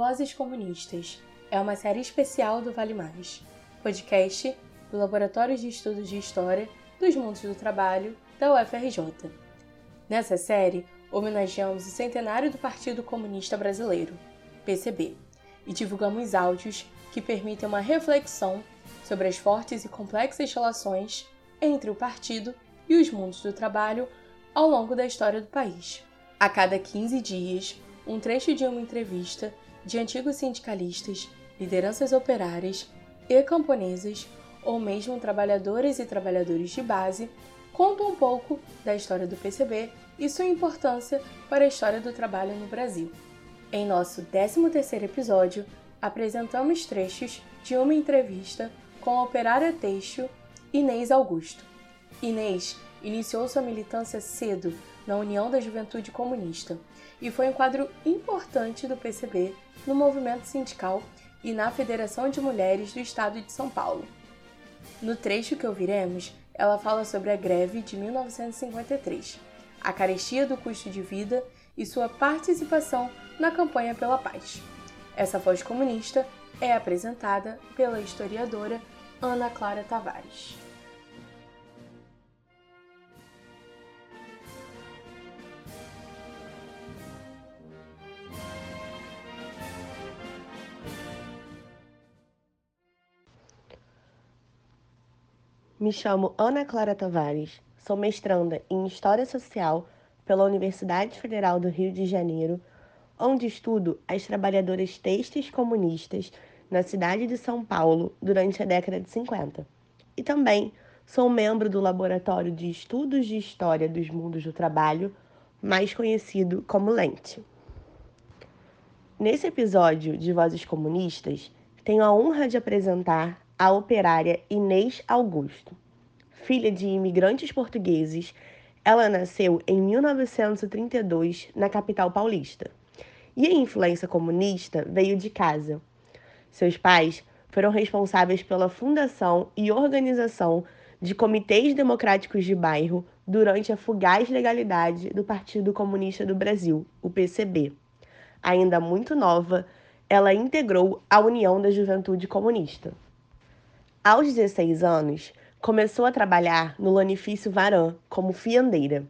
Vozes Comunistas é uma série especial do Vale Mais, podcast do Laboratório de Estudos de História dos Mundos do Trabalho da UFRJ. Nessa série, homenageamos o centenário do Partido Comunista Brasileiro, PCB, e divulgamos áudios que permitem uma reflexão sobre as fortes e complexas relações entre o partido e os mundos do trabalho ao longo da história do país. A cada 15 dias, um trecho de uma entrevista de antigos sindicalistas, lideranças operárias e camponesas, ou mesmo trabalhadoras e trabalhadores de base, conta um pouco da história do PCB e sua importância para a história do trabalho no Brasil. Em nosso 13º episódio, apresentamos trechos de uma entrevista com a operária têxtil Inês Augusto. Inês iniciou sua militância cedo na União da Juventude Comunista e foi um quadro importante do PCB no movimento sindical e na Federação de Mulheres do Estado de São Paulo. No trecho que ouviremos, ela fala sobre a greve de 1953, a carestia do custo de vida e sua participação na campanha pela paz. Essa voz comunista é apresentada pela historiadora Ana Clara Tavares. Me chamo Ana Clara Tavares, sou mestranda em História Social pela Universidade Federal do Rio de Janeiro, onde estudo as trabalhadoras têxteis comunistas na cidade de São Paulo durante a década de 50. E também sou membro do Laboratório de Estudos de História dos Mundos do Trabalho, mais conhecido como LENTE. Nesse episódio de Vozes Comunistas, tenho a honra de apresentar a operária Inês Augusto. Filha de imigrantes portugueses, ela nasceu em 1932 na capital paulista. E a influência comunista veio de casa. Seus pais foram responsáveis pela fundação e organização de comitês democráticos de bairro durante a fugaz legalidade do Partido Comunista do Brasil, o PCB. Ainda muito nova, ela integrou a União da Juventude Comunista. Aos 16 anos, começou a trabalhar no Lanifício Varan como fiandeira.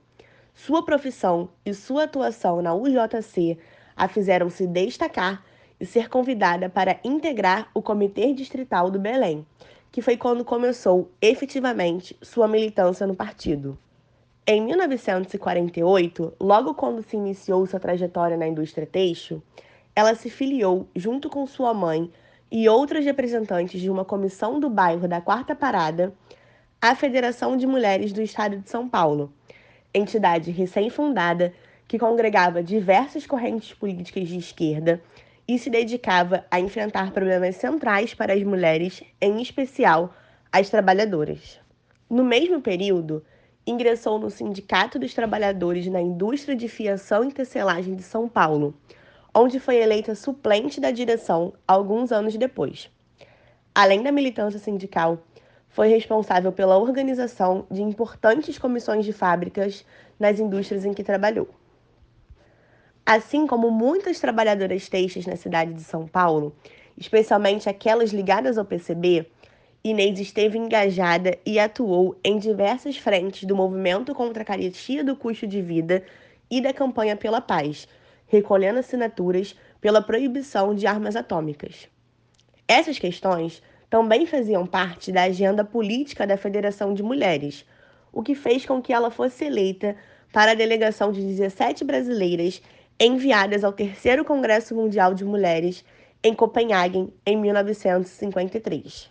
Sua profissão e sua atuação na UJC a fizeram se destacar e ser convidada para integrar o Comitê Distrital do Belém, que foi quando começou efetivamente sua militância no partido. Em 1948, logo quando se iniciou sua trajetória na indústria têxtil, ela se filiou junto com sua mãe e outras representantes de uma comissão do bairro da Quarta Parada à Federação de Mulheres do Estado de São Paulo, entidade recém-fundada que congregava diversas correntes políticas de esquerda e se dedicava a enfrentar problemas centrais para as mulheres, em especial as trabalhadoras. No mesmo período, ingressou no Sindicato dos Trabalhadores na Indústria de Fiação e Tecelagem de São Paulo, onde foi eleita suplente da direção alguns anos depois. Além da militância sindical, foi responsável pela organização de importantes comissões de fábricas nas indústrias em que trabalhou. Assim como muitas trabalhadoras têxteis na cidade de São Paulo, especialmente aquelas ligadas ao PCB, Inês esteve engajada e atuou em diversas frentes do movimento contra a carestia do custo de vida e da campanha pela paz, recolhendo assinaturas pela proibição de armas atômicas. Essas questões também faziam parte da agenda política da Federação de Mulheres, o que fez com que ela fosse eleita para a delegação de 17 brasileiras enviadas ao Terceiro Congresso Mundial de Mulheres em Copenhague em 1953.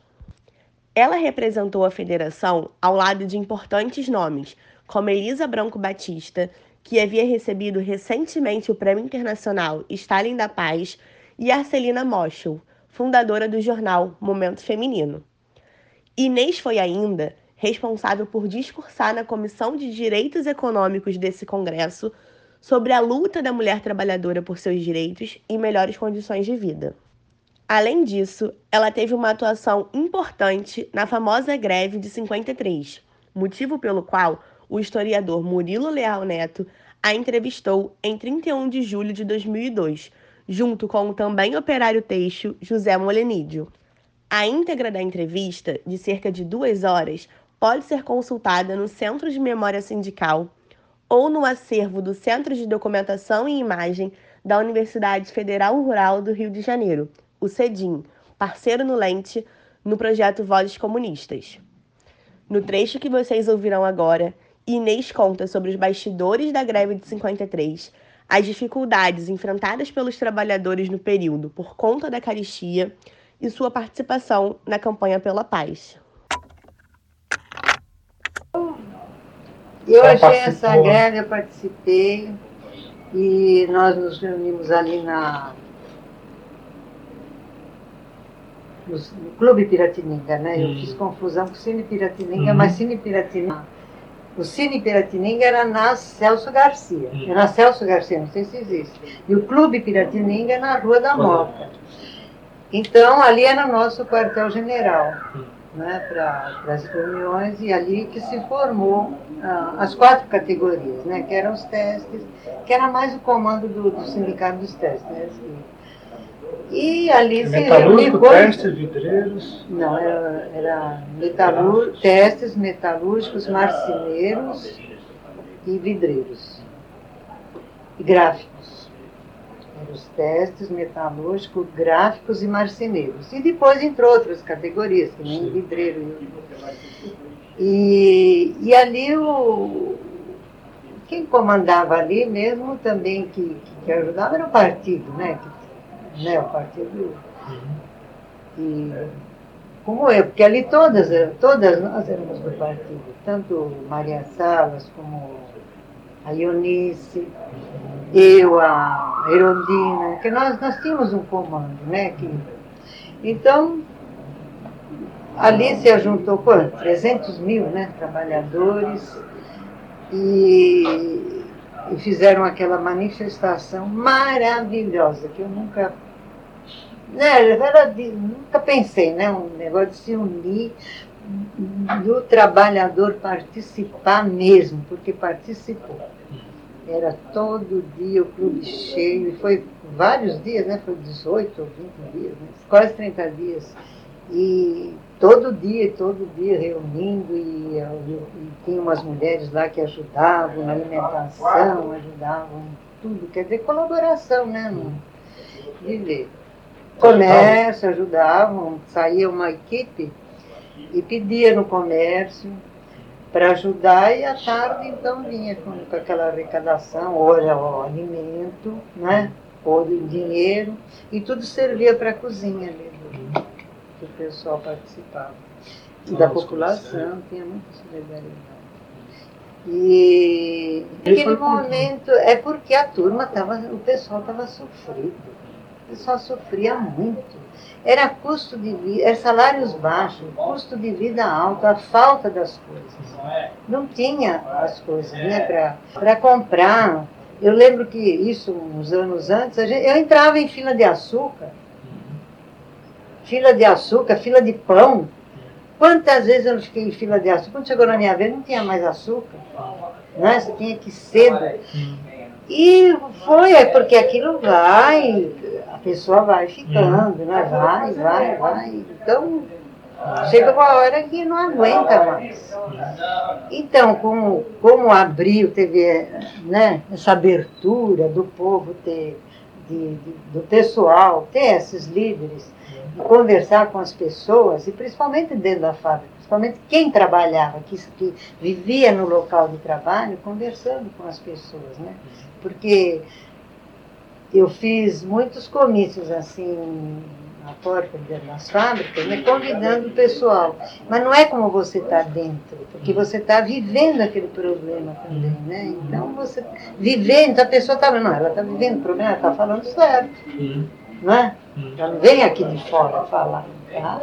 Ela representou a federação ao lado de importantes nomes, como Elisa Branco Batista, que havia recebido recentemente o Prêmio Internacional Stalin da Paz, e Arcelina Moschel, fundadora do jornal Momento Feminino. Inês foi ainda responsável por discursar na Comissão de Direitos Econômicos desse congresso sobre a luta da mulher trabalhadora por seus direitos e melhores condições de vida. Além disso, ela teve uma atuação importante na famosa greve de 53, motivo pelo qual o historiador Murilo Leal Neto a entrevistou em 31 de julho de 2002, junto com o também operário têxtil José Molenídio. A íntegra da entrevista, de cerca de duas horas, pode ser consultada no Centro de Memória Sindical ou no acervo do Centro de Documentação e Imagem da Universidade Federal Rural do Rio de Janeiro, o CEDIM, parceiro no Lente, no projeto Vozes Comunistas. No trecho que vocês ouvirão agora, Inês conta sobre os bastidores da greve de 53, as dificuldades enfrentadas pelos trabalhadores no período por conta da caristia e sua participação na campanha pela paz. Eu achei essa greve, eu participei e nós nos reunimos ali na no, no Clube Piratininga, né? Eu hum. fiz confusão com o Cine Piratininga, hum. mas Cine Piratininga o Cine Piratininga era na Celso Garcia. Hum. Era na Celso Garcia, não sei se existe. E o Clube Piratininga é na Rua da Moca. Então, ali era o nosso quartel-general, né, para as reuniões, e ali que se formou ah, as quatro categorias, né, que eram os testes, que era mais o comando do, do sindicato dos testes. Né. E ali se Metalúrgico, testes, vidreiros? Não, era, era metalur, testes metalúrgicos, marceneiros e vidreiros. E gráficos. Eram os testes metalúrgicos, gráficos e marceneiros. E depois entrou outras categorias, que nem vidreiro. E, e ali o, quem comandava ali mesmo também que, que ajudava era o partido, né? Que né, o partido. Uhum. E, como eu, porque ali todas, todas nós éramos do partido, tanto Maria Salas como a Ionice, eu, a Herondina, que nós, nós tínhamos um comando, né? Que, então, ali se ajuntou quanto? 300 mil né, trabalhadores e, e fizeram aquela manifestação maravilhosa que eu nunca né, era de, nunca pensei, né? Um negócio de se unir, do trabalhador participar mesmo, porque participou. Era todo dia o clube cheio, e foi vários dias, né? Foi 18 ou 20 dias, né? quase 30 dias. E todo dia, todo dia reunindo, e, e, tinha umas mulheres lá que ajudavam na alimentação, ajudavam em tudo, quer dizer, colaboração, né? No, viver comércio, ajudavam, saía uma equipe e pedia no comércio para ajudar e à tarde então vinha com, com aquela arrecadação, ou era o alimento, né? ou dinheiro, e tudo servia para a cozinha mesmo, que o pessoal participava. E da população, tinha muita solidariedade. E naquele momento é porque a turma estava, o pessoal estava sofrido pessoal sofria muito. Era custo de vida, salários baixos, custo de vida alto, a falta das coisas. Não tinha as coisas né, para comprar. Eu lembro que isso, uns anos antes, gente, eu entrava em fila de açúcar, fila de açúcar, fila de pão. Quantas vezes eu não fiquei em fila de açúcar? Quando chegou na minha vez, não tinha mais açúcar. Né? Você tinha que cedo. E foi, é porque aquilo vai, a pessoa vai ficando, né? Vai, vai, vai. Então, chega uma hora que não aguenta mais. Então, como, como abriu, teve né, essa abertura do povo ter, de, de, do pessoal, ter esses líderes, de conversar com as pessoas, e principalmente dentro da fábrica, principalmente quem trabalhava, que, que vivia no local de trabalho, conversando com as pessoas, né? Porque eu fiz muitos comícios assim na porta das fábricas, né, convidando o pessoal. Mas não é como você está dentro, porque você está vivendo aquele problema também, né? Então você vivendo, a pessoa está não, ela está vivendo o problema, ela está falando certo, não é? Ela não vem aqui de fora falar, tá?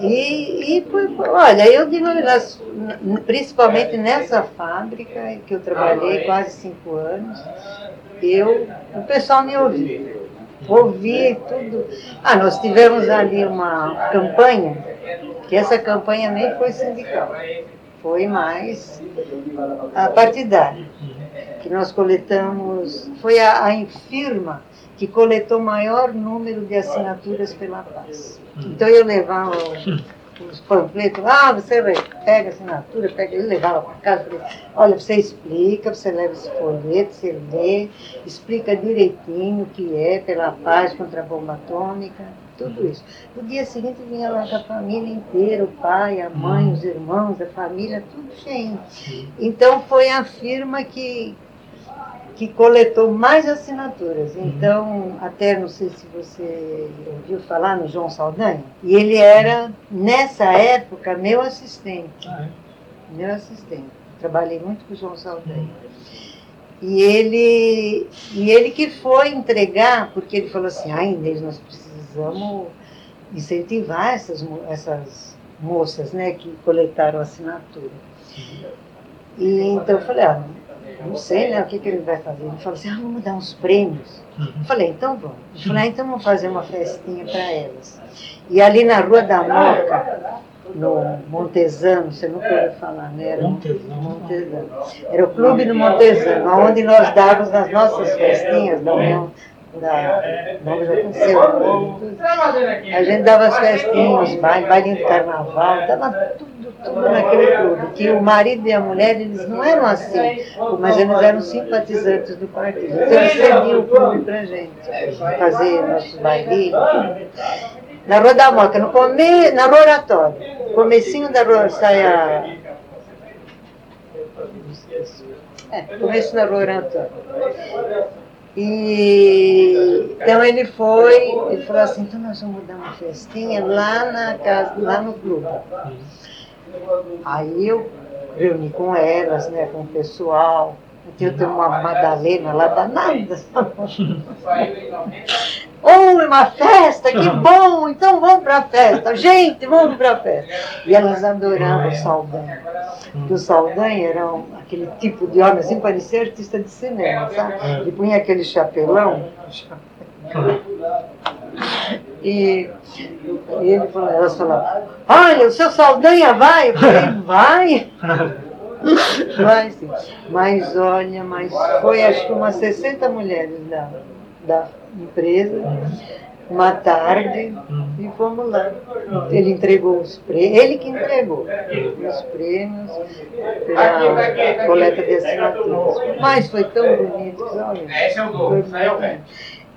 E, e olha, eu digo, principalmente nessa fábrica que eu trabalhei quase cinco anos, eu, o pessoal me ouvia. Ouvi tudo. Ah, nós tivemos ali uma campanha, que essa campanha nem foi sindical, foi mais a partidária. Que nós coletamos, foi a, a firma que coletou maior número de assinaturas pela paz. Então eu levava os panfletos, ah, você pega a assinatura, pega, ele levava para casa, falei, olha, você explica, você leva esse folheto, você lê, explica direitinho o que é pela paz contra a bomba atômica, tudo isso. No dia seguinte vinha lá com a família inteira, o pai, a mãe, os irmãos, a família, tudo cheio. Então foi a firma que, que coletou mais assinaturas. Uhum. Então, até não sei se você ouviu falar no João Saldanha, e ele era, nessa época, meu assistente. Ah, é? Meu assistente. Trabalhei muito com o João Saldanha. E ele, e ele que foi entregar, porque ele falou assim, ah, Inês, nós precisamos incentivar essas, essas moças né, que coletaram assinatura. E então eu falei, ah, não sei né, o que, que ele vai fazer. Ele falou assim, ah, vamos dar uns prêmios. Eu falei, então vamos. Eu falei, ah, então vamos fazer uma festinha para elas. E ali na Rua da Moca, no Montesano, você nunca ouviu falar, né? Era. Montesano. Era o Clube do Montesano, onde nós dávamos nas nossas festinhas da União da, não, já aconteceu. A gente dava as festinhas, baile, bailinho de carnaval, estava tudo, tudo naquele clube. Que o marido e a mulher, eles não eram assim, mas eles eram simpatizantes do partido. Então eles cediam o clube pra gente, fazer nossos bailinhos. Na Rua da Moca, no come, na Rua Oratório, comecinho da Rua, sai a... É, começo da Rua Oratório. E então ele foi, ele falou assim, então nós vamos dar uma festinha lá na casa, lá no clube. Aí eu reuni com elas, né, com o pessoal. Eu tenho uma Madalena lá danada. Oh, é uma festa, que bom! Então vamos para a festa. Gente, vamos para a festa. E elas adoravam o Saldanha. Porque o Saldanha era um, aquele tipo de homem, assim, parecia artista de cinema, sabe? Ele punha aquele chapelão. E, e ele falou, elas falavam, olha, o seu Saldanha vai? Eu falei, vai? Vai sim. Mas olha, mas foi acho que umas 60 mulheres da, da empresa, uma tarde, e fomos lá. Ele entregou os prêmios, ele que entregou os prêmios pela coleta de assinaturas. Mas foi tão bonito, olha, foi bonito.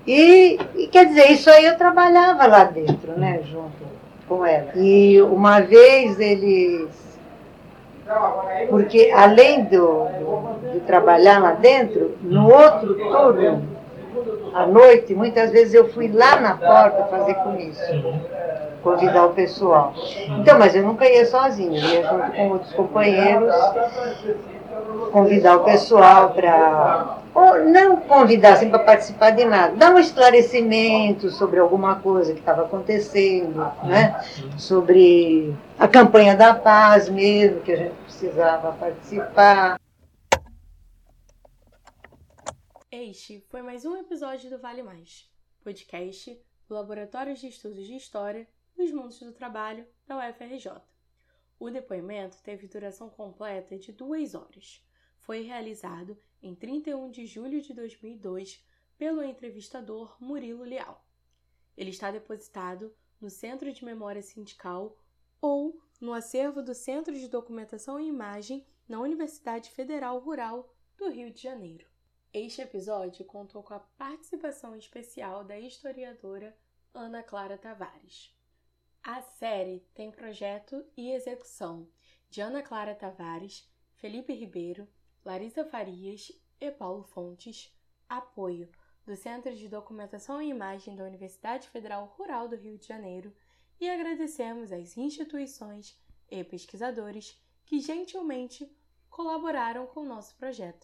E, e quer dizer, isso aí eu trabalhava lá dentro, né, junto com ela. E uma vez eles porque além do, de trabalhar lá dentro, no outro turno, à noite, muitas vezes eu fui lá na porta fazer comício, convidar o pessoal. Então, mas eu nunca ia sozinha, ia junto com outros companheiros, convidar o pessoal para. Ou não convidar assim para participar de nada, dar um esclarecimento sobre alguma coisa que estava acontecendo, né? sobre a campanha da paz mesmo, que a gente precisava participar. Este foi mais um episódio do Vale Mais, podcast do Laboratório de Estudos de História dos Mundos do Trabalho da UFRJ. O depoimento teve duração completa de duas horas. Foi realizado em 31 de julho de 2002 pelo entrevistador Murilo Leal. Ele está depositado no Centro de Memória Sindical ou no acervo do Centro de Documentação e Imagem na Universidade Federal Rural do Rio de Janeiro. Este episódio contou com a participação especial da historiadora Ana Clara Tavares. A série tem projeto e execução de Ana Clara Tavares, Felipe Ribeiro, Larissa Farias e Paulo Fontes, apoio do Centro de Documentação e Imagem da Universidade Federal Rural do Rio de Janeiro e agradecemos às instituições e pesquisadores que gentilmente colaboraram com o nosso projeto.